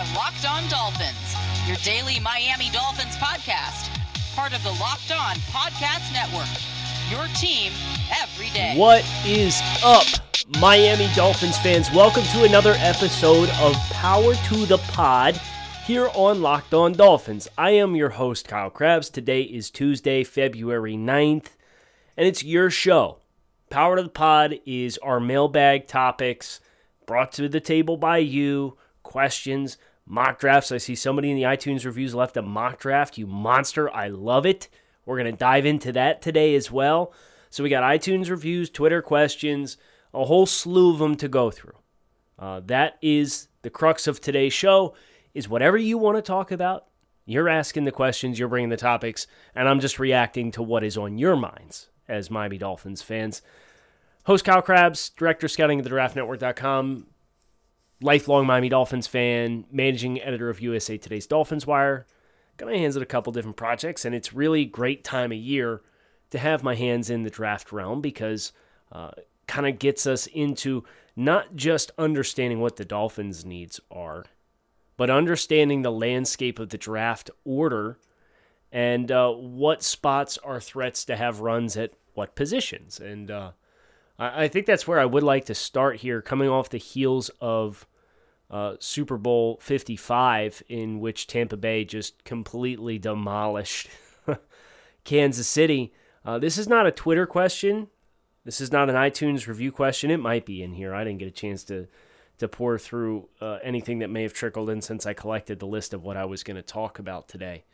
are Locked On Dolphins, your daily Miami Dolphins podcast, part of the Locked On Podcast Network. Your team every day. What is up, Miami Dolphins fans? Welcome to another episode of Power to the Pod here on Locked On Dolphins. I am your host, Kyle Crabbs. Today is Tuesday, February 9th, and it's your show. Power to the Pod is our mailbag topics brought to the table by you questions, mock drafts. I see somebody in the iTunes reviews left a mock draft. You monster. I love it. We're going to dive into that today as well. So we got iTunes reviews, Twitter questions, a whole slew of them to go through. Uh, that is the crux of today's show is whatever you want to talk about, you're asking the questions, you're bringing the topics, and I'm just reacting to what is on your minds as Miami Dolphins fans. Host Kyle Crabbs, director scouting at the draftnetwork.com, lifelong Miami Dolphins fan, managing editor of USA Today's Dolphins Wire. Got my hands on a couple different projects, and it's really great time of year to have my hands in the draft realm because uh, kind of gets us into not just understanding what the Dolphins' needs are, but understanding the landscape of the draft order and uh, what spots are threats to have runs at what positions. And uh, I think that's where I would like to start here, coming off the heels of uh, Super Bowl 55, in which Tampa Bay just completely demolished Kansas City. Uh, this is not a Twitter question. This is not an iTunes review question. It might be in here. I didn't get a chance to to pour through uh, anything that may have trickled in since I collected the list of what I was going to talk about today.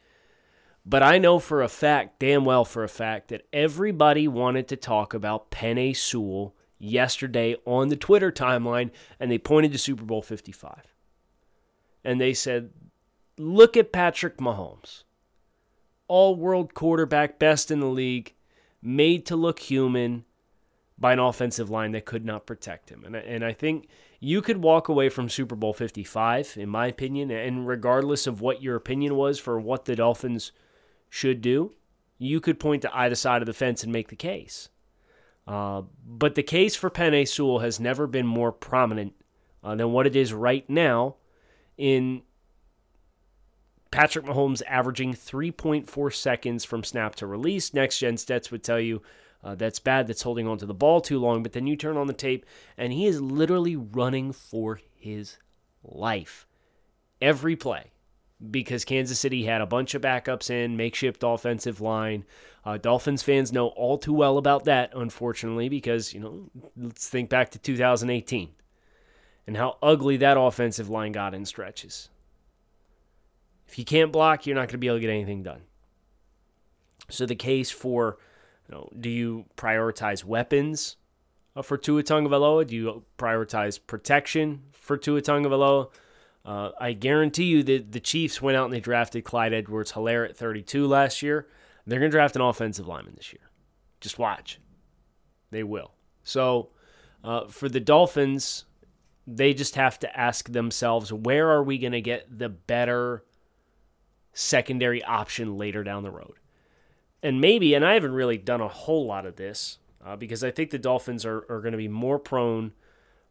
But I know for a fact, damn well for a fact, that everybody wanted to talk about Penei Sewell yesterday on the Twitter timeline, and they pointed to Super Bowl 55. And they said, Look at Patrick Mahomes, all world quarterback, best in the league, made to look human by an offensive line that could not protect him. And, and I think you could walk away from Super Bowl 55, in my opinion, and regardless of what your opinion was for what the Dolphins should do, you could point to either side of the fence and make the case. Uh, but the case for Penei Sewell has never been more prominent uh, than what it is right now in Patrick Mahomes averaging 3.4 seconds from snap to release. Next gen stats would tell you uh, that's bad, that's holding on to the ball too long. But then you turn on the tape, and he is literally running for his life every play because Kansas City had a bunch of backups in, makeshift offensive line. Uh, Dolphins fans know all too well about that, unfortunately, because, you know, let's think back to 2018 and how ugly that offensive line got in stretches. If you can't block, you're not going to be able to get anything done. So the case for, you know, do you prioritize weapons uh, for Tua Tagovailoa? Do you prioritize protection for Tua Tagovailoa? Uh, I guarantee you that the Chiefs went out and they drafted Clyde Edwards Helaire at 32 last year. They're going to draft an offensive lineman this year. Just watch. They will. So uh, for the Dolphins, they just have to ask themselves where are we going to get the better secondary option later down the road? And maybe, and I haven't really done a whole lot of this uh, because I think the Dolphins are, are going to be more prone –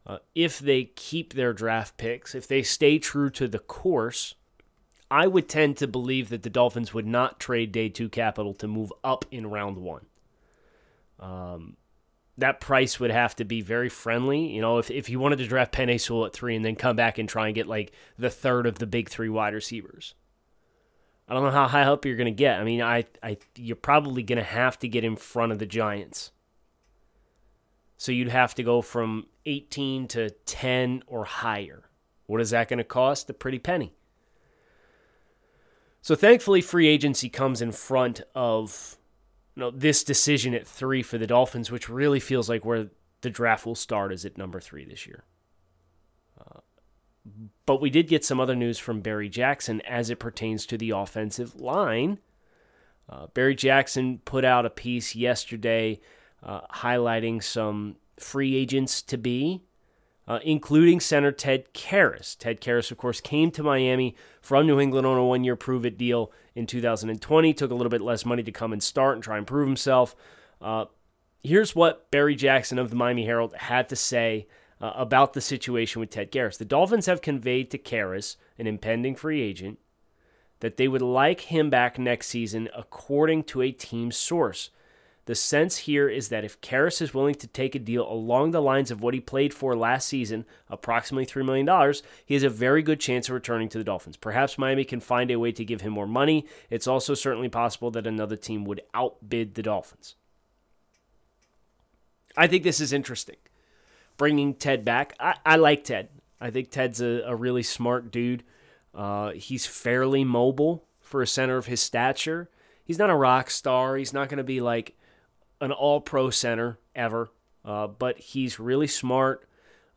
uh, if they keep their draft picks, if they stay true to the course, I would tend to believe that the Dolphins would not trade day two capital to move up in round one. Um, that price would have to be very friendly. You know, if, if you wanted to draft Penei Sewell at three and then come back and try and get like the third of the big three wide receivers. I don't know how high up you're going to get. I mean, I, I you're probably going to have to get in front of the Giants. So you'd have to go from 18 to 10 or higher. What is that going to cost? A pretty penny. So thankfully, free agency comes in front of you know this decision at three for the Dolphins, which really feels like where the draft will start is at number three this year. Uh, but we did get some other news from Barry Jackson as it pertains to the offensive line. Uh, Barry Jackson put out a piece yesterday uh, highlighting some free agents to be, uh, including center Ted Karras. Ted Karras, of course, came to Miami from New England on a one year prove it deal in 2020, took a little bit less money to come and start and try and prove himself. Uh, here's what Barry Jackson of the Miami Herald had to say uh, about the situation with Ted Karras. The Dolphins have conveyed to Karras, an impending free agent, that they would like him back next season, according to a team source. The sense here is that if Karras is willing to take a deal along the lines of what he played for last season, approximately $3 million, he has a very good chance of returning to the Dolphins. Perhaps Miami can find a way to give him more money. It's also certainly possible that another team would outbid the Dolphins. I think this is interesting. Bringing Ted back. I, I like Ted. I think Ted's a, a really smart dude. Uh, he's fairly mobile for a center of his stature. He's not a rock star. He's not going to be like an all pro center ever, uh, but he's really smart.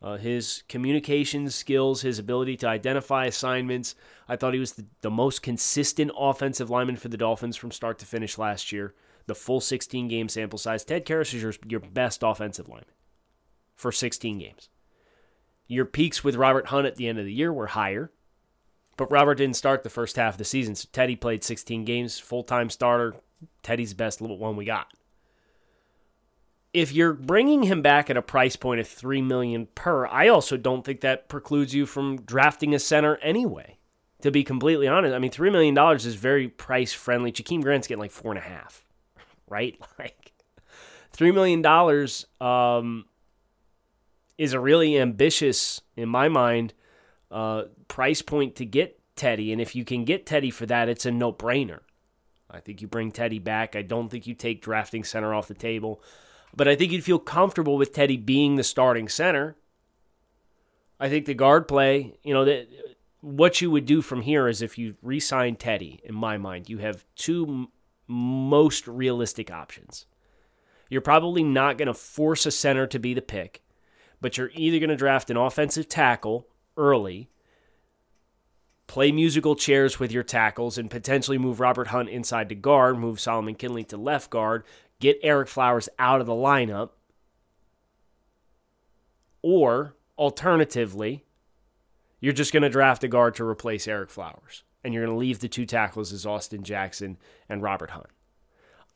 Uh, his communication skills, his ability to identify assignments. I thought he was the, the most consistent offensive lineman for the Dolphins from start to finish last year. The full 16 game sample size. Ted Karras is your, your best offensive lineman for 16 games. Your peaks with Robert Hunt at the end of the year were higher, but Robert didn't start the first half of the season. So Teddy played 16 games, full time starter. Teddy's best little one we got if you're bringing him back at a price point of three million per, I also don't think that precludes you from drafting a center anyway. To be completely honest, I mean, three million dollars is very price friendly. Jakeem Grant's getting like four and a half, right? Like three million dollars um, is a really ambitious, in my mind, uh, price point to get Teddy. And if you can get Teddy for that, it's a no brainer. I think you bring Teddy back. I don't think you take drafting center off the table. But I think you'd feel comfortable with Teddy being the starting center. I think the guard play, you know, that what you would do from here is if you re-sign Teddy, in my mind, you have two m- most realistic options. You're probably not going to force a center to be the pick, but you're either going to draft an offensive tackle early, play musical chairs with your tackles, and potentially move Robert Hunt inside to guard, move Solomon Kindley to left guard, get Ereck Flowers out of the lineup, or alternatively, you're just going to draft a guard to replace Ereck Flowers, and you're going to leave the two tackles as Austin Jackson and Robert Hunt.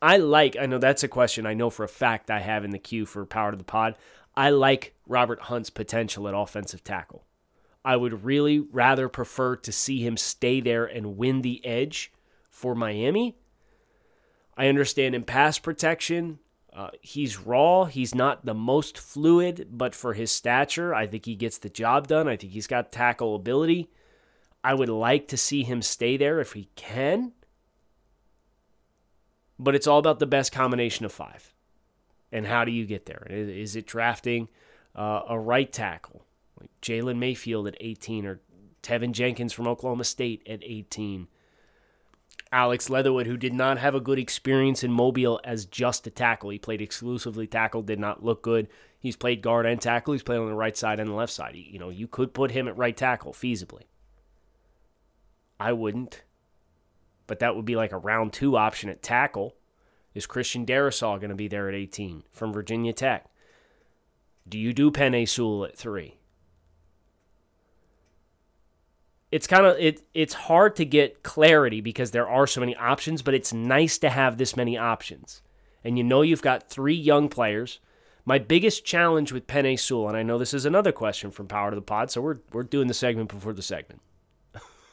I like, I know that's a question I know for a fact I have in the queue for Power to the Pod. I like Robert Hunt's potential at offensive tackle. I would really rather prefer to see him stay there and win the edge for Miami I understand in pass protection, uh, he's raw. He's not the most fluid, but for his stature, I think he gets the job done. I think he's got tackle ability. I would like to see him stay there if he can. But it's all about the best combination of five. And how do you get there? Is it drafting uh, a right tackle, like Jalen Mayfield at 18 or Teven Jenkins from Oklahoma State at 18? Alex Leatherwood, who did not have a good experience in Mobile as just a tackle. He played exclusively tackle, did not look good. He's played guard and tackle. He's played on the right side and the left side. You know, you could put him at right tackle feasibly. I wouldn't. But that would be like a round two option at tackle. Is Christian Darrisaw going to be there at 18 from Virginia Tech? Do you do Penei Sewell at three? It's kind of it it's hard to get clarity because there are so many options, but it's nice to have this many options. And you know you've got three young players. My biggest challenge with Penei Sewell, and I know this is another question from Power to the Pod, so we're we're doing the segment before the segment.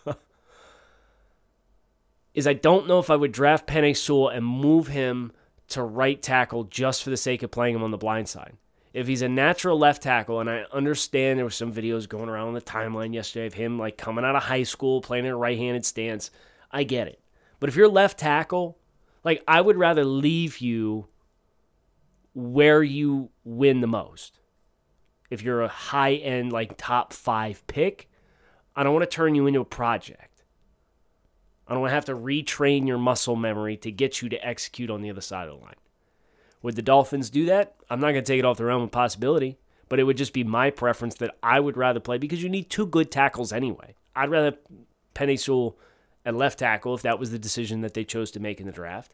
is I don't know if I would draft Penei Sewell and move him to right tackle just for the sake of playing him on the blind side if he's a natural left tackle, and I understand there were some videos going around on the timeline yesterday of him like coming out of high school playing in a right-handed stance, I get it. But if you're left tackle, like I would rather leave you where you win the most. If you're a high end like top 5 pick, I don't want to turn you into a project. I don't want to have to retrain your muscle memory to get you to execute on the other side of the line. Would the Dolphins do that? I'm not going to take it off the realm of possibility, but it would just be my preference that I would rather play because you need two good tackles anyway. I'd rather Penei Sewell at left tackle if that was the decision that they chose to make in the draft.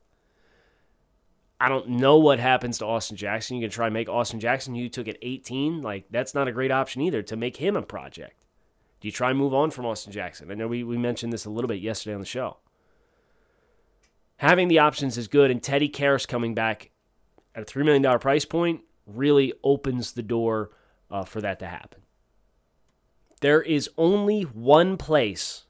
I don't know what happens to Austin Jackson. You can try and make Austin Jackson, you took at 18. Like, that's not a great option either to make him a project. Do you try and move on from Austin Jackson? I know we, we mentioned this a little bit yesterday on the show. Having the options is good, and Teddy Karras coming back at a $3 million price point really opens the door uh, for that to happen. There is only one place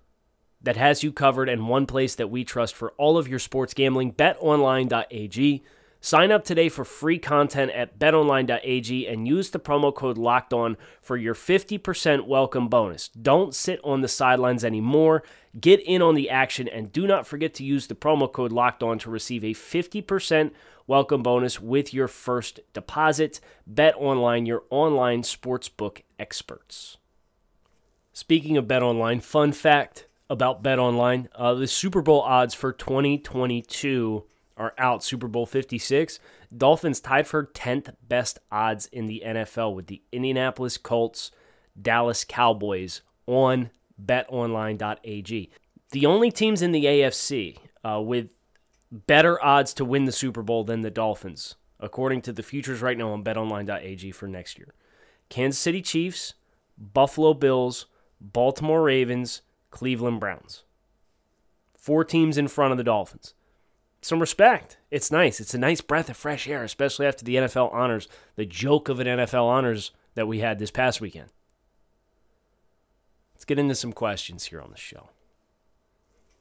that has you covered and one place that we trust for all of your sports gambling betonline.ag. Sign up today for free content at betonline.ag and use the promo code locked on for your 50% welcome bonus. Don't sit on the sidelines anymore. Get in on the action and do not forget to use the promo code locked on to receive a 50% welcome bonus with your first deposit. Bet online, your online sportsbook experts. Speaking of Bet Online, fun fact about Bet Online: uh, the Super Bowl odds for 2022 are out. Super Bowl 56. Dolphins tied for 10th best odds in the NFL with the Indianapolis Colts, Dallas Cowboys on betonline.ag. The only teams in the AFC uh, with better odds to win the Super Bowl than the Dolphins, according to the futures right now on betonline.ag for next year. Kansas City Chiefs, Buffalo Bills, Baltimore Ravens, Cleveland Browns. Four teams in front of the Dolphins. Some respect. It's nice. It's a nice breath of fresh air, especially after the NFL honors, the joke of an NFL honors that we had this past weekend. Let's get into some questions here on the show.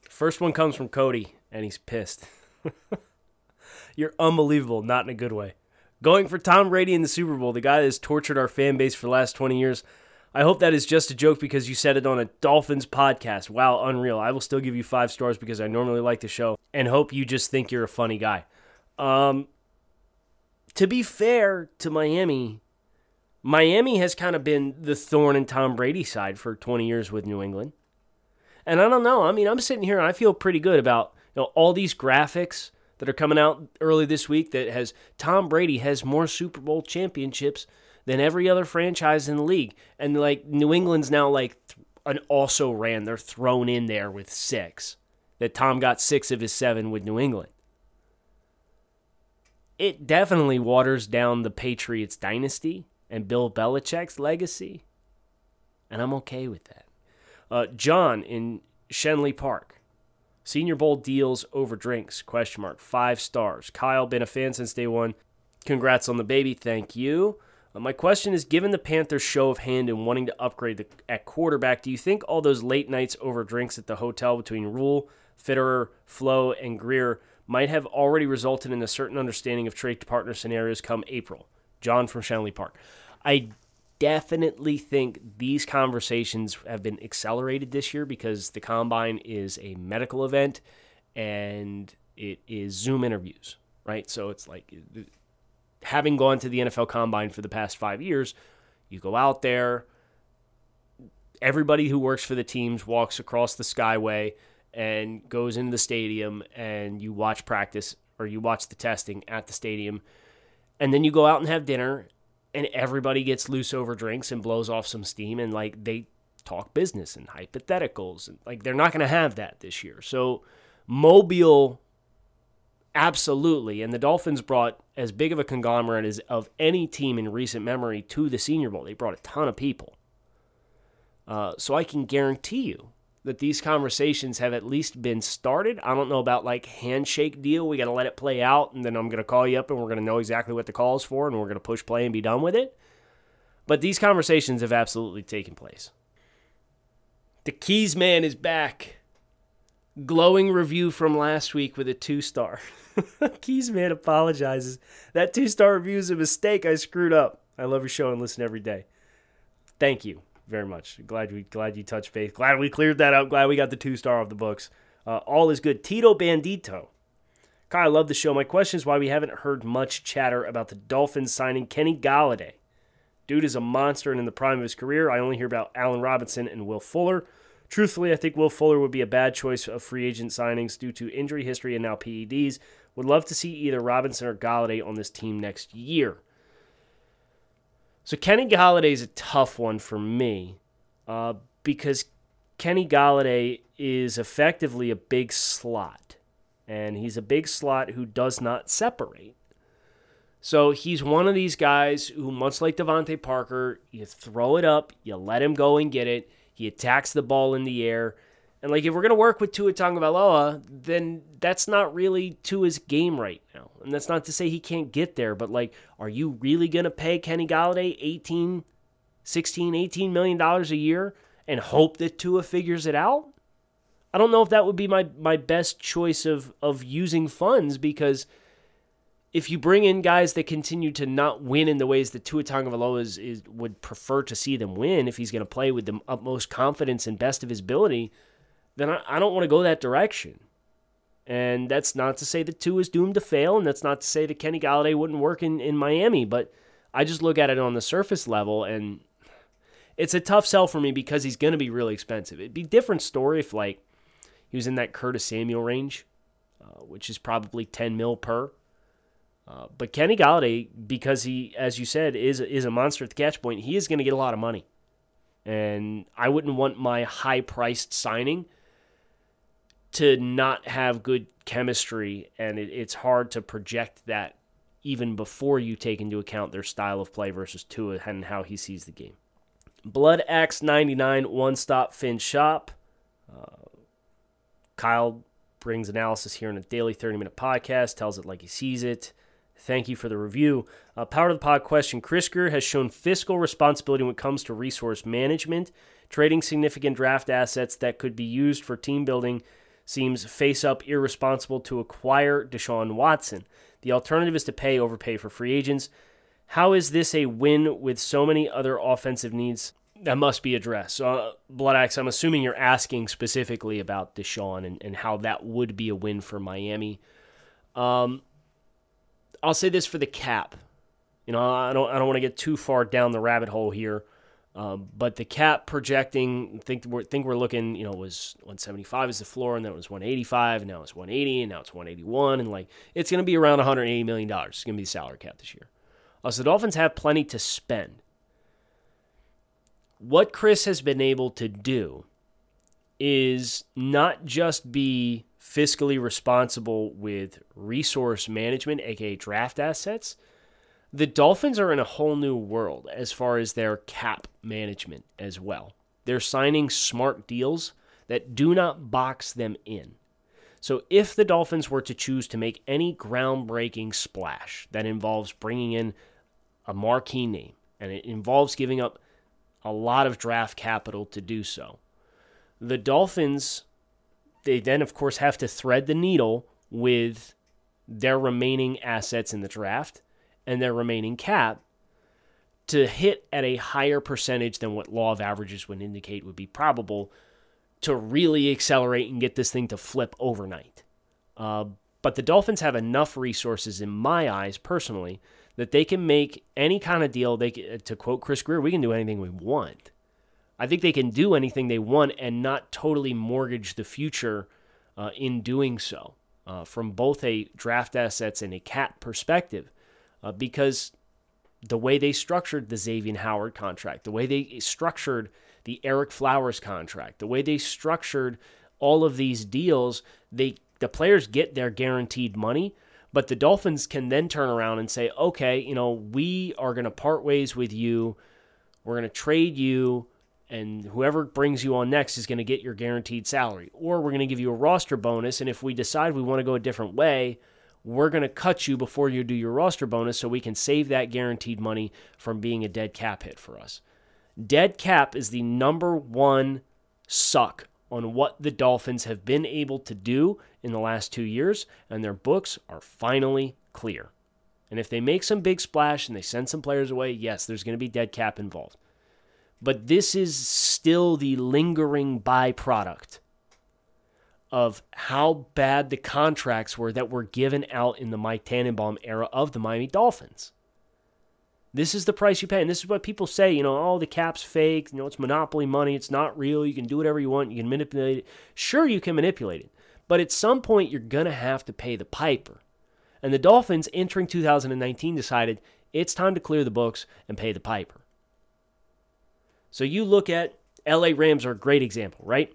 First one comes from Cody, and he's pissed. You're unbelievable, not in a good way. Going for Tom Brady in the Super Bowl, the guy that has tortured our fan base for the last 20 years. I hope that is just a joke because you said it on a Dolphins podcast. Wow, unreal. I will still give you five stars because I normally like the show and hope you just think you're a funny guy. Um, to be fair to Miami, Miami has kind of been the thorn in Tom Brady's side for 20 years with New England. And I don't know. I mean, I'm sitting here and I feel pretty good about you know all these graphics that are coming out early this week that has Tom Brady has more Super Bowl championships than every other franchise in the league. And like New England's now like an also ran. They're thrown in there with six. That Tom got six of his seven with New England. It definitely waters down the Patriots dynasty and Bill Belichick's legacy. And I'm okay with that. Uh, John in Schenley Park. Senior Bowl deals over drinks? Question mark. Five stars. Kyle, been a fan since day one. Congrats on the baby. Thank you. My question is given the Panthers' show of hand in wanting to upgrade the, at quarterback, do you think all those late nights over drinks at the hotel between Rhule, Fitterer, Flo, and Grier might have already resulted in a certain understanding of trade partner scenarios come April? John from Schenley Park. I definitely think these conversations have been accelerated this year because the combine is a medical event and it is Zoom interviews, right? So it's like having gone to the NFL Combine for the past five years, you go out there. Everybody who works for the teams walks across the Skyway and goes into the stadium, and you watch practice or you watch the testing at the stadium. And then you go out and have dinner, and everybody gets loose over drinks and blows off some steam, and like they talk business and hypotheticals. And like they're not going to have that this year. So, Mobile Absolutely. And the Dolphins brought as big of a conglomerate as of any team in recent memory to the Senior Bowl. They brought a ton of people. Uh, so I can guarantee you that these conversations have at least been started. I don't know about like handshake deal. We got to let it play out, and then I'm going to call you up, and we're going to know exactly what the call is for, and we're going to push play and be done with it. But these conversations have absolutely taken place. The Keys man is back. Glowing review from last week with a two star. Keys man apologizes. That two star review is a mistake. I screwed up. I love your show and listen every day. Thank you very much. Glad we glad you touched base. Glad we cleared that up. Glad we got the two star off the books. Uh, all is good. Tito Bandito. Kai, I love the show. My question is why we haven't heard much chatter about the Dolphins signing Kenny Golladay. Dude is a monster and in the prime of his career. I only hear about Allen Robinson and Will Fuller. Truthfully, I think Will Fuller would be a bad choice of free agent signings due to injury history and now PEDs. Would love to see either Robinson or Golladay on this team next year. So Kenny Golladay is a tough one for me uh, because Kenny Golladay is effectively a big slot, and he's a big slot who does not separate. So he's one of these guys who, much like DeVante Parker, you throw it up, you let him go and get it. He attacks the ball in the air. And like if we're gonna work with Tua Tagovailoa, then that's not really Tua's game right now. And that's not to say he can't get there, but like, are you really gonna pay Kenny Golladay 18 16, 18 million dollars a year and hope that Tua figures it out? I don't know if that would be my, my best choice of, of using funds because if you bring in guys that continue to not win in the ways that Tua Tagovailoa is, is would prefer to see them win, if he's going to play with the utmost confidence and best of his ability, then I, I don't want to go that direction. And that's not to say that Tua is doomed to fail, and that's not to say that Kenny Golladay wouldn't work in, in Miami, but I just look at it on the surface level, and it's a tough sell for me because he's going to be really expensive. It'd be a different story if, like, he was in that Curtis Samuel range, uh, which is probably 10 mil per. Uh, but Kenny Golladay, because he, as you said, is is a monster at the catch point, he is going to get a lot of money, and I wouldn't want my high priced signing to not have good chemistry, and it, it's hard to project that even before you take into account their style of play versus Tua and how he sees the game. Blood X 99 one stop fin shop. Uh, Kyle brings analysis here in a daily 30 minute podcast, tells it like he sees it. Thank you for the review. Uh, Power of the Pod question Chris Grier has shown fiscal responsibility when it comes to resource management. Trading significant draft assets that could be used for team building seems face up irresponsible to acquire Deshaun Watson. The alternative is to pay overpay for free agents. How is this a win with so many other offensive needs that must be addressed? Uh, Blood Axe, I'm assuming you're asking specifically about Deshaun and, and how that would be a win for Miami. Um, I'll say this for the cap. You know, I don't I don't want to get too far down the rabbit hole here. Um, but the cap projecting, think we're think we're looking, you know, was 175 is the floor, and then it was 185, and now it's 180, and now it's 181, and like it's going to be around 180 million dollars. It's going to be the salary cap this year. Also, the Dolphins have plenty to spend. What Chris has been able to do is not just be fiscally responsible with resource management, aka draft assets the Dolphins are in a whole new world as far as their cap management as well. They're signing smart deals that do not box them in. So, if the Dolphins were to choose to make any groundbreaking splash that involves bringing in a marquee name and it involves giving up a lot of draft capital to do so, the Dolphins, they then, of course, have to thread the needle with their remaining assets in the draft and their remaining cap to hit at a higher percentage than what law of averages would indicate would be probable to really accelerate and get this thing to flip overnight. Uh, but the Dolphins have enough resources, in my eyes, personally, that they can make any kind of deal. They can, to quote Chris Grier, we can do anything we want. I think they can do anything they want and not totally mortgage the future uh, in doing so, uh, from both a draft assets and a cap perspective uh, because the way they structured the Xavier Howard contract, the way they structured the Ereck Flowers contract, the way they structured all of these deals, they the players get their guaranteed money, but the Dolphins can then turn around and say, "Okay, you know, we are going to part ways with you. We're going to trade you." and whoever brings you on next is going to get your guaranteed salary. Or we're going to give you a roster bonus, and if we decide we want to go a different way, we're going to cut you before you do your roster bonus so we can save that guaranteed money from being a dead cap hit for us. Dead cap is the number one suck on what the Dolphins have been able to do in the last two years, and their books are finally clear. And if they make some big splash and they send some players away, yes, there's going to be dead cap involved. But this is still the lingering byproduct of how bad the contracts were that were given out in the Mike Tannenbaum era of the Miami Dolphins. This is the price you pay. And this is what people say, you know, oh, the cap's fake. You know, it's monopoly money. It's not real. You can do whatever you want. You can manipulate it. Sure, you can manipulate it. But at some point, you're going to have to pay the piper. And the Dolphins, entering 2019, decided it's time to clear the books and pay the piper. So you look at LA Rams are a great example, right?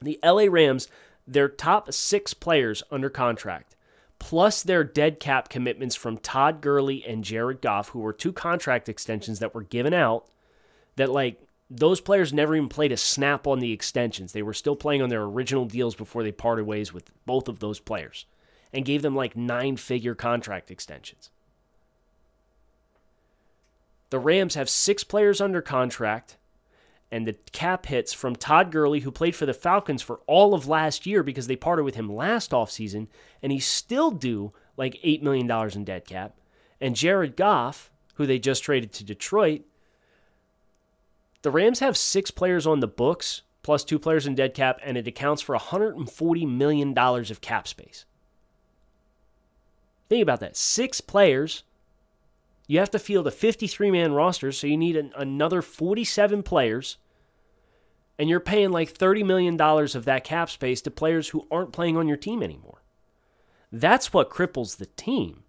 The LA Rams, their top six players under contract, plus their dead cap commitments from Todd Gurley and Jared Goff, who were two contract extensions that were given out, that like those players never even played a snap on the extensions. They were still playing on their original deals before they parted ways with both of those players and gave them like nine figure contract extensions. The Rams have six players under contract, and the cap hits from Todd Gurley, who played for the Falcons for all of last year because they parted with him last offseason, and he's still due like $8 million in dead cap. And Jared Goff, who they just traded to Detroit, the Rams have six players on the books plus two players in dead cap, and it accounts for $140 million of cap space. Think about that. Six players. You have to field a 53 man roster, so you need an, another 47 players. And you're paying like $30 million of that cap space to players who aren't playing on your team anymore. That's what cripples the team.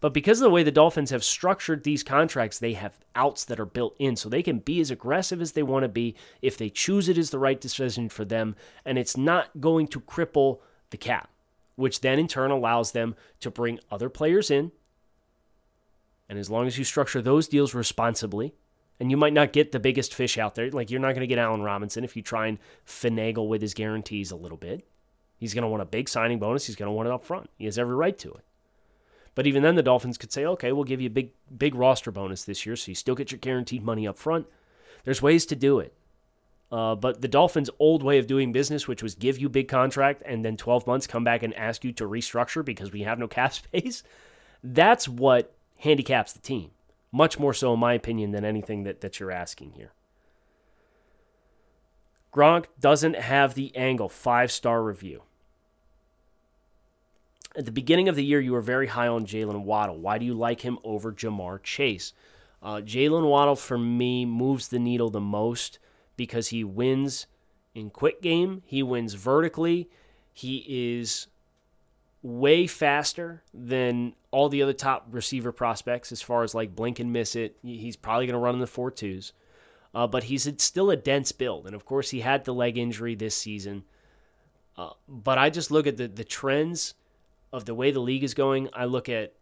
But because of the way the Dolphins have structured these contracts, they have outs that are built in so they can be as aggressive as they want to be if they choose it is the right decision for them. And it's not going to cripple the cap, which then in turn allows them to bring other players in. And as long as you structure those deals responsibly, and you might not get the biggest fish out there, like you're not going to get Allen Robinson if you try and finagle with his guarantees a little bit. He's going to want a big signing bonus. He's going to want it up front. He has every right to it. But even then, the Dolphins could say, okay, we'll give you a big, big roster bonus this year, so you still get your guaranteed money up front. There's ways to do it. Uh, but the Dolphins' old way of doing business, which was give you big contract and then 12 months come back and ask you to restructure because we have no cap space, that's what handicaps the team. Much more so, in my opinion, than anything that, that you're asking here. Gronk doesn't have the angle. Five star review. At the beginning of the year, you were very high on Jalen Waddle. Why do you like him over Ja'Marr Chase? Uh, Jalen Waddle, for me, moves the needle the most because he wins in quick game, he wins vertically, he is way faster than all the other top receiver prospects as far as like blink and miss it. He's probably going to run in the four twos. Uh, but he's still a dense build. And of course, he had the leg injury this season. Uh, but I just look at the, the trends of the way the league is going, I look at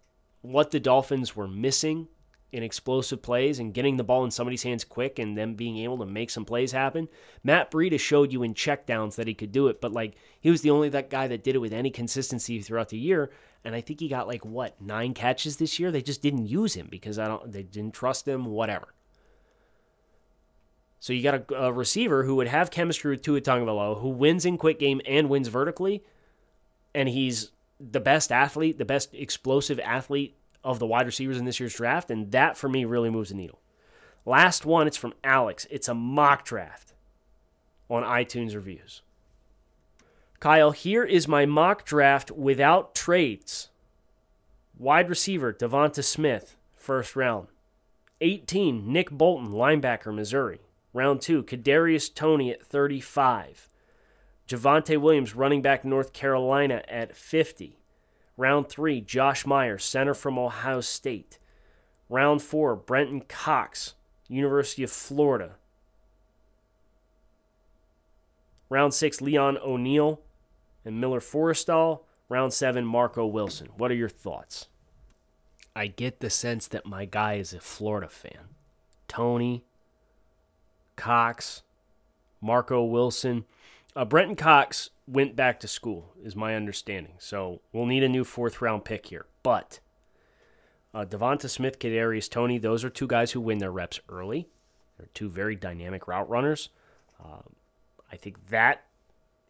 what the Dolphins were missing in explosive plays and getting the ball in somebody's hands quick and them being able to make some plays happen. Matt Breida showed you in checkdowns that he could do it, but like he was the only that guy that did it with any consistency throughout the year. And I think he got like what nine catches this year. They just didn't use him because I don't. They didn't trust him. Whatever. So you got a, a receiver who would have chemistry with Tua Tagovailoa, who wins in quick game and wins vertically, and he's the best athlete, the best explosive athlete of the wide receivers in this year's draft, and that for me really moves the needle. Last one, it's from Alex. It's a mock draft on iTunes reviews. Kyle, here is my mock draft without trades. Wide receiver, Devonta Smith, first round. 18, Nick Bolton, linebacker, Missouri. Round two, Kadarius Toney at 35. Javonte Williams, running back North Carolina at 50. Round three, Josh Myers, center from Ohio State. Round four, Brenton Cox, University of Florida. Round six, Leon O'Neal and Miller Forristall. Round seven, Marco Wilson. What are your thoughts? I get the sense that my guy is a Florida fan. Toney, Cox, Marco Wilson. Uh, Brenton Cox went back to school, is my understanding. So we'll need a new fourth round pick here. But uh, Devonta Smith, Kadarius Toney, those are two guys who win their reps early. They're two very dynamic route runners. Uh, I think that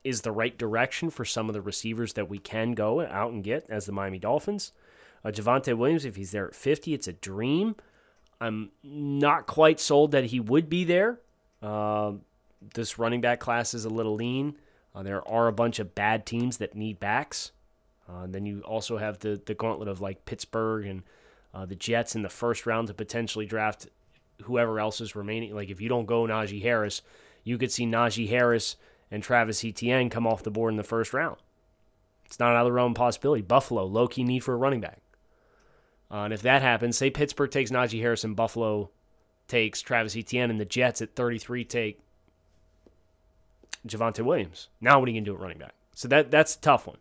is the right direction for some of the receivers that we can go out and get as the Miami Dolphins. Uh, Javonte Williams, if he's there at 50, it's a dream. I'm not quite sold that he would be there. Uh, this running back class is a little lean. Uh, there are a bunch of bad teams that need backs. Uh, then you also have the the gauntlet of like Pittsburgh and uh, the Jets in the first round to potentially draft whoever else is remaining. Like if you don't go Najee Harris, you could see Najee Harris and Travis Etienne come off the board in the first round. It's not out of the realm of possibility. Buffalo, low key need for a running back. Uh, and if that happens, say Pittsburgh takes Najee Harris and Buffalo takes Travis Etienne and the Jets at 33 take Javonte Williams. Now what are you going to do at running back? So that that's a tough one.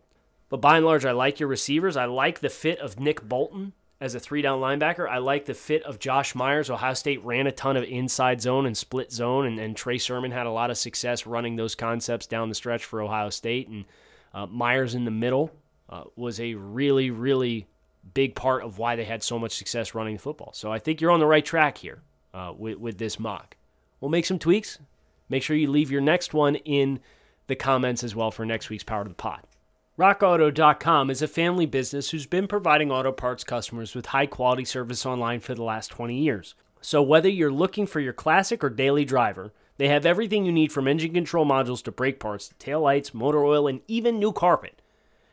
But by and large, I like your receivers. I like the fit of Nick Bolton as a three down linebacker. I like the fit of Josh Myers. Ohio State ran a ton of inside zone and split zone, and, and Trey Sermon had a lot of success running those concepts down the stretch for Ohio State. And uh, Myers in the middle uh, was a really, really big part of why they had so much success running the football. So I think you're on the right track here. uh, with, with this mock. We'll make some tweaks. Make sure you leave your next one in the comments as well for next week's Power to the Pod. RockAuto.com is a family business who's been providing auto parts customers with high quality service online for the last 20 years. So, whether you're looking for your classic or daily driver, they have everything you need from engine control modules to brake parts, to tail lights, motor oil, and even new carpet.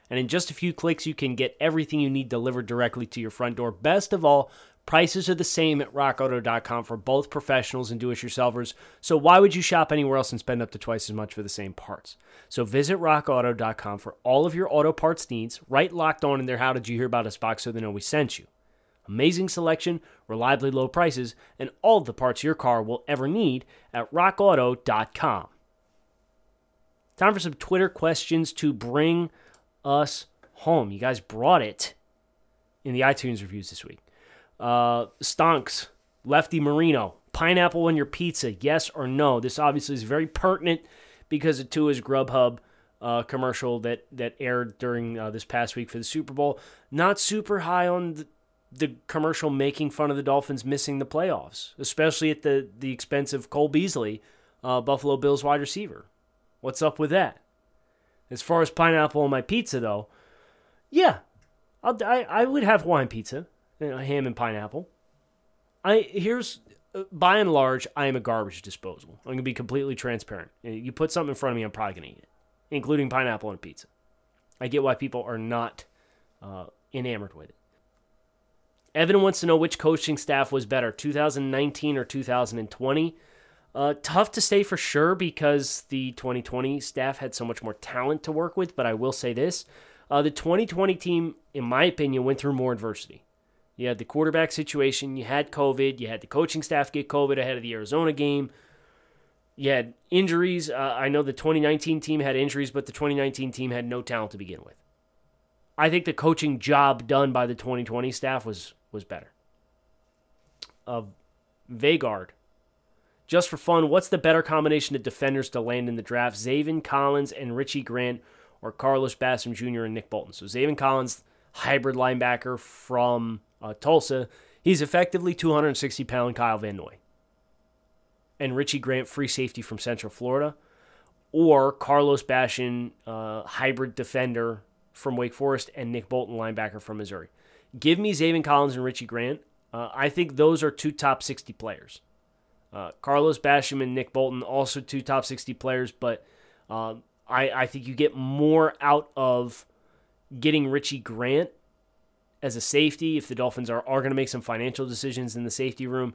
And in just a few clicks, you can get everything you need delivered directly to your front door. Best of all, Prices are the same at rockauto.com for both professionals and do it yourselfers. So why would you shop anywhere else and spend up to twice as much for the same parts? So visit rockauto.com for all of your auto parts needs. Right locked on in there. How did you hear about us box so they know we sent you? Amazing selection, reliably low prices, and all the parts your car will ever need at rockauto.com. Time for some Twitter questions to bring us home. You guys brought it in the iTunes reviews this week. Uh, stonks, Lefty Marino, pineapple on your pizza, yes or no? This obviously is very pertinent because of Tua's Grubhub uh, commercial that that aired during uh, this past week for the Super Bowl. Not super high on the, the, commercial making fun of the Dolphins missing the playoffs, especially at the the expense of Cole Beasley, uh, Buffalo Bills wide receiver. What's up with that? As far as pineapple on my pizza, though, yeah, I'll, I I would have Hawaiian pizza you know, ham and pineapple. I here's uh, by and large, I am a garbage disposal. I'm gonna be completely transparent. You put something in front of me, I'm probably gonna eat it, including pineapple on pizza. I get why people are not uh, enamored with it. Evan wants to know which coaching staff was better, 2019 or 2020. Uh, tough to say for sure because the 2020 staff had so much more talent to work with, but I will say this. Uh, the 2020 team, in my opinion, went through more adversity. You had the quarterback situation. You had COVID. You had the coaching staff get COVID ahead of the Arizona game. You had injuries. Uh, I know the 2019 team had injuries, but the 2019 team had no talent to begin with. I think the coaching job done by the 2020 staff was was better. Of uh, Vagard. Just for fun, what's the better combination of defenders to land in the draft? Zaven Collins and Richie Grant or Carlos Basham Jr. and Nick Bolton? So Zaven Collins, hybrid linebacker from uh, Tulsa, he's effectively 260 pound Kyle Van Noy. And Richie Grant, free safety from Central Florida, or Carlos Basham, uh, hybrid defender from Wake Forest, and Nick Bolton, linebacker from Missouri. Give me Zaven Collins and Richie Grant. Uh, I think those are two top 60 players. Uh, Carlos Basham and Nick Bolton, also two top 60 players, but uh, I, I think you get more out of getting Richie Grant as a safety, if the Dolphins are, are going to make some financial decisions in the safety room,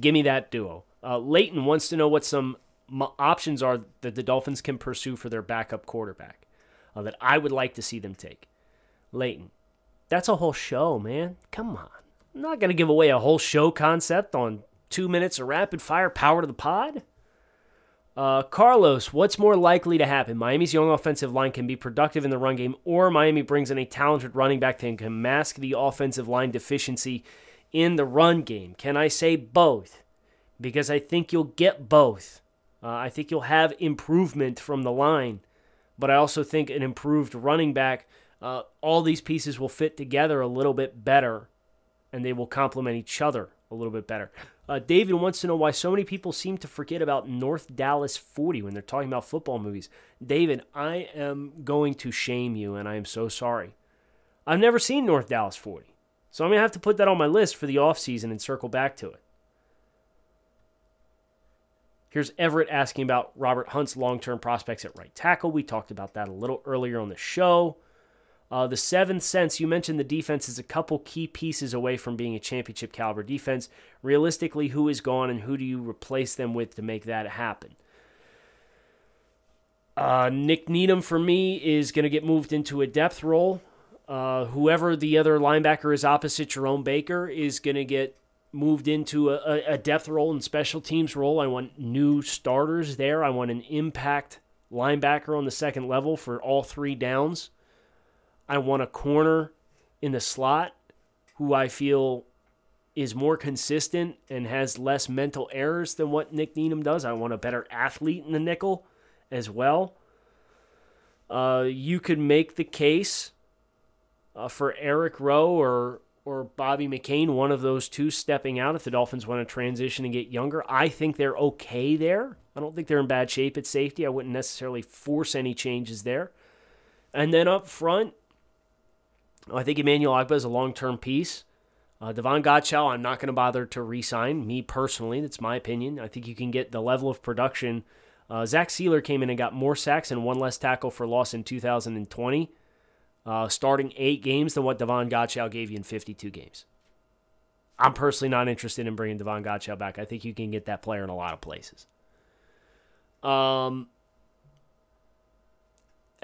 give me that duo. Uh, Leighton wants to know what some options are that the Dolphins can pursue for their backup quarterback uh, that I would like to see them take. Leighton, that's a whole show, man. Come on. I'm not going to give away a whole show concept on two minutes of rapid fire power to the pod. Uh, Carlos, what's more likely to happen? Miami's young offensive line can be productive in the run game, or Miami brings in a talented running back that can mask the offensive line deficiency in the run game. Can I say both? Because I think you'll get both. Uh, I think you'll have improvement from the line, but I also think an improved running back, uh, all these pieces will fit together a little bit better and they will complement each other a little bit better. Uh, David wants to know why so many people seem to forget about North Dallas 40 when they're talking about football movies. David, I am going to shame you, and I am so sorry. I've never seen North Dallas 40, so I'm going to have to put that on my list for the offseason and circle back to it. Here's Everett asking about Robert Hunt's long term prospects at right tackle. We talked about that a little earlier on the show. Uh, the seventh sense, you mentioned the defense is a couple key pieces away from being a championship caliber defense. Realistically, who is gone and who do you replace them with to make that happen? Uh, Nik Needham, for me, is going to get moved into a depth role. Uh, whoever the other linebacker is opposite Jerome Baker is going to get moved into a, a depth role and special teams role. I want new starters there. I want an impact linebacker on the second level for all three downs. I want a corner in the slot who I feel is more consistent and has less mental errors than what Nik Needham does. I want a better athlete in the nickel as well. Uh, you could make the case uh, for Eric Rowe or or Bobby McCain, one of those two stepping out if the Dolphins want to transition and get younger. I think they're okay there. I don't think they're in bad shape at safety. I wouldn't necessarily force any changes there. And then up front, I think Emmanuel Ogbah is a long term piece. Uh, Davon Godchaux, I'm not going to bother to re sign. Me personally, that's my opinion. I think you can get the level of production. Uh, Zach Sieler came in and got more sacks and one less tackle for loss in 2020 uh, starting eight games than what Davon Godchaux gave you in 52 games. I'm personally not interested in bringing Davon Godchaux back. I think you can get that player in a lot of places. Um,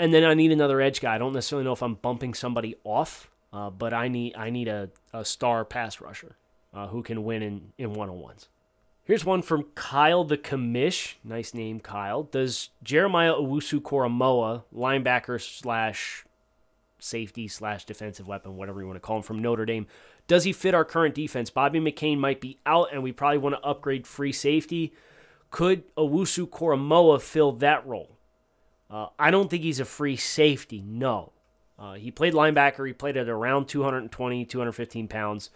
and then I need another edge guy. I don't necessarily know if I'm bumping somebody off, uh, but I need I need a, a star pass rusher uh, who can win in in one on ones. Here's one from Kyle the Commish. Nice name, Kyle. Does Jeremiah Owusu Koramoah, linebacker slash safety slash defensive weapon, whatever you want to call him, from Notre Dame. Does he fit our current defense? Bobby McCain might be out, and we probably want to upgrade free safety. Could Owusu Koramoah fill that role? Uh, I don't think he's a free safety, no. Uh, he played linebacker. He played at around 220, 215 pounds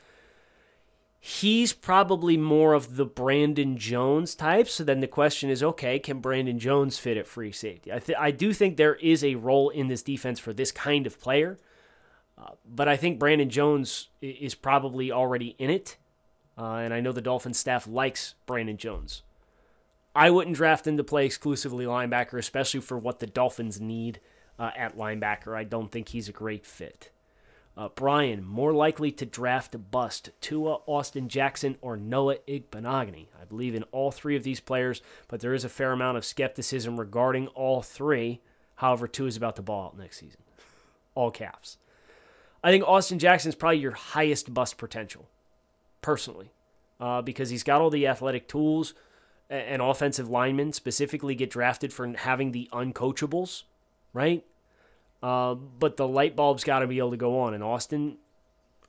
he's probably more of the Brandon Jones type. So then the question is, okay, can Brandon Jones fit at free safety? I th- I do think there is a role in this defense for this kind of player, uh, but I think Brandon Jones is probably already in it, uh, and I know the Dolphins staff likes Brandon Jones. I wouldn't draft him to play exclusively linebacker, especially for what the Dolphins need uh, at linebacker. I don't think he's a great fit. Uh, Brian, more likely to draft a bust, Tua, Austin Jackson, or Noah Igbinoghene. I believe in all three of these players, but there is a fair amount of skepticism regarding all three. However, Tua is about to ball out next season. All caps. I think Austin Jackson is probably your highest bust potential, personally, uh, because he's got all the athletic tools and offensive linemen specifically get drafted for having the uncoachables, right? Uh, but the light bulb's got to be able to go on. And Austin,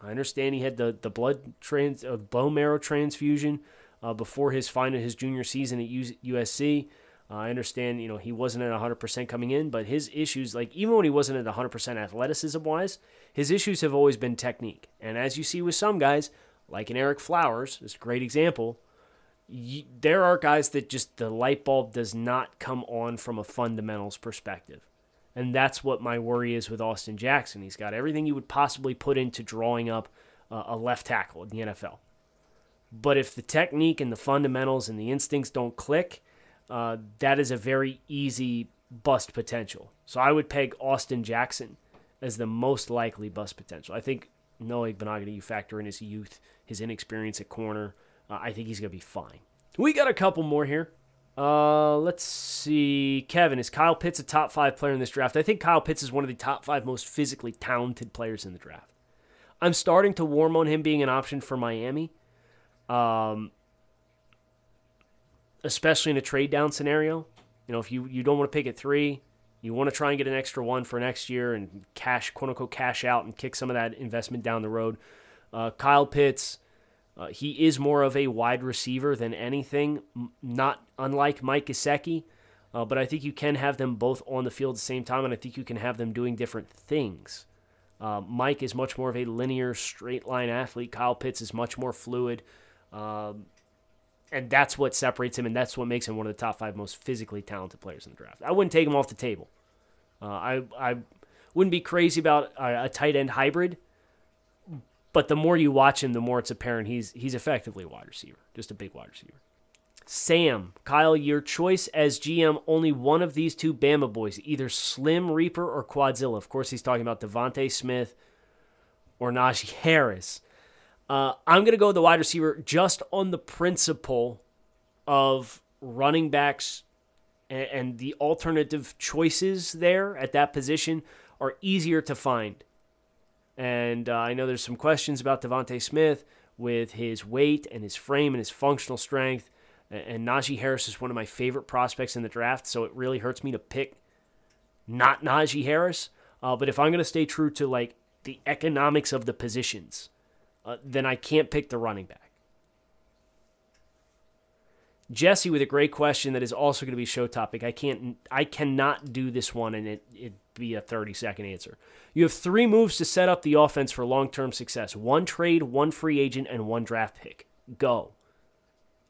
I understand he had the the blood trans uh, bone marrow transfusion uh, before his final his junior season at USC. Uh, I understand, you know, he wasn't at 100% coming in, but his issues, like even when he wasn't at 100% athleticism wise, his issues have always been technique. And as you see with some guys, like an Ereck Flowers, is a great example. You, there are guys that just the light bulb does not come on from a fundamentals perspective. And that's what my worry is with Austin Jackson. He's got everything you would possibly put into drawing up uh, a left tackle in the NFL. But if the technique and the fundamentals and the instincts don't click, uh, that is a very easy bust potential. So I would peg Austin Jackson as the most likely bust potential. I think Noah Igbinoghene, you factor in his youth, his inexperience at corner, uh, I think he's going to be fine. We got a couple more here. Uh, let's see. Kevin, is Kyle Pitts a top five player in this draft? I think Kyle Pitts is one of the top five most physically talented players in the draft. I'm starting to warm on him being an option for Miami, um, especially in a trade down scenario. You know, if you, you don't want to pick at three, you want to try and get an extra one for next year and cash, quote unquote, cash out and kick some of that investment down the road. Uh, Kyle Pitts uh, he is more of a wide receiver than anything, not unlike Mike Gesicki. Uh, but I think you can have them both on the field at the same time, and I think you can have them doing different things. Uh, Mike is much more of a linear, straight line athlete. Kyle Pitts is much more fluid. Um, and that's what separates him, and that's what makes him one of the top five most physically talented players in the draft. I wouldn't take him off the table. Uh, I, I wouldn't be crazy about a, a tight end hybrid, but the more you watch him, the more it's apparent he's he's effectively a wide receiver, just a big wide receiver. Sam, Kyle, your choice as GM, only one of these two Bama boys, either Slim Reaper or Quadzilla. Of course, he's talking about DeVonta Smith or Najee Harris. Uh, I'm going to go with the wide receiver just on the principle of running backs and, and the alternative choices there at that position are easier to find and uh, I know there's some questions about DeVonta Smith with his weight and his frame and his functional strength. And Najee Harris is one of my favorite prospects in the draft, so it really hurts me to pick not Najee Harris. Uh, but if I'm going to stay true to like the economics of the positions, uh, then I can't pick the running back. Jesse with a great question that is also going to be show topic. I can't, I cannot do this one, and it, it be a 30 second answer. You have three moves to set up the offense for long term success one trade, one free agent, and one draft pick. Go.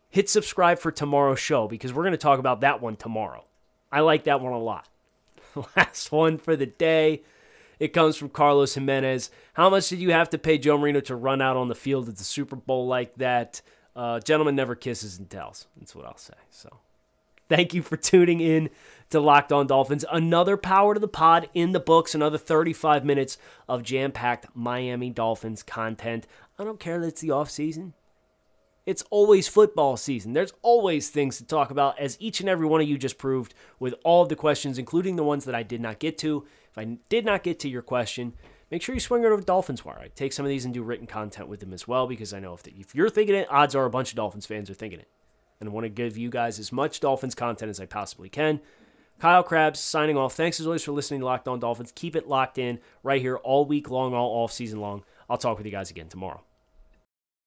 Hit subscribe for tomorrow's show because we're going to talk about that one tomorrow. I like that one a lot. Last one for the day. It comes from Carlos Jimenez. How much did you have to pay Joe Marino to run out on the field at the Super Bowl like that? Uh, gentleman never kisses and tells. That's what I'll say. So, thank you for tuning in to Locked On Dolphins. Another power to the pod in the books. Another 35 minutes of jam-packed Miami Dolphins content. I don't care that it's the off season. It's always football season. There's always things to talk about, as each and every one of you just proved with all of the questions, including the ones that I did not get to. If I did not get to your question, make sure you swing over to Dolphins Wire. I take some of these and do written content with them as well because I know if, the, if you're thinking it, odds are a bunch of Dolphins fans are thinking it. And I want to give you guys as much Dolphins content as I possibly can. Kyle Crabbs signing off. Thanks as always for listening to Locked On Dolphins. Keep it locked in right here all week long, all off season long. I'll talk with you guys again tomorrow.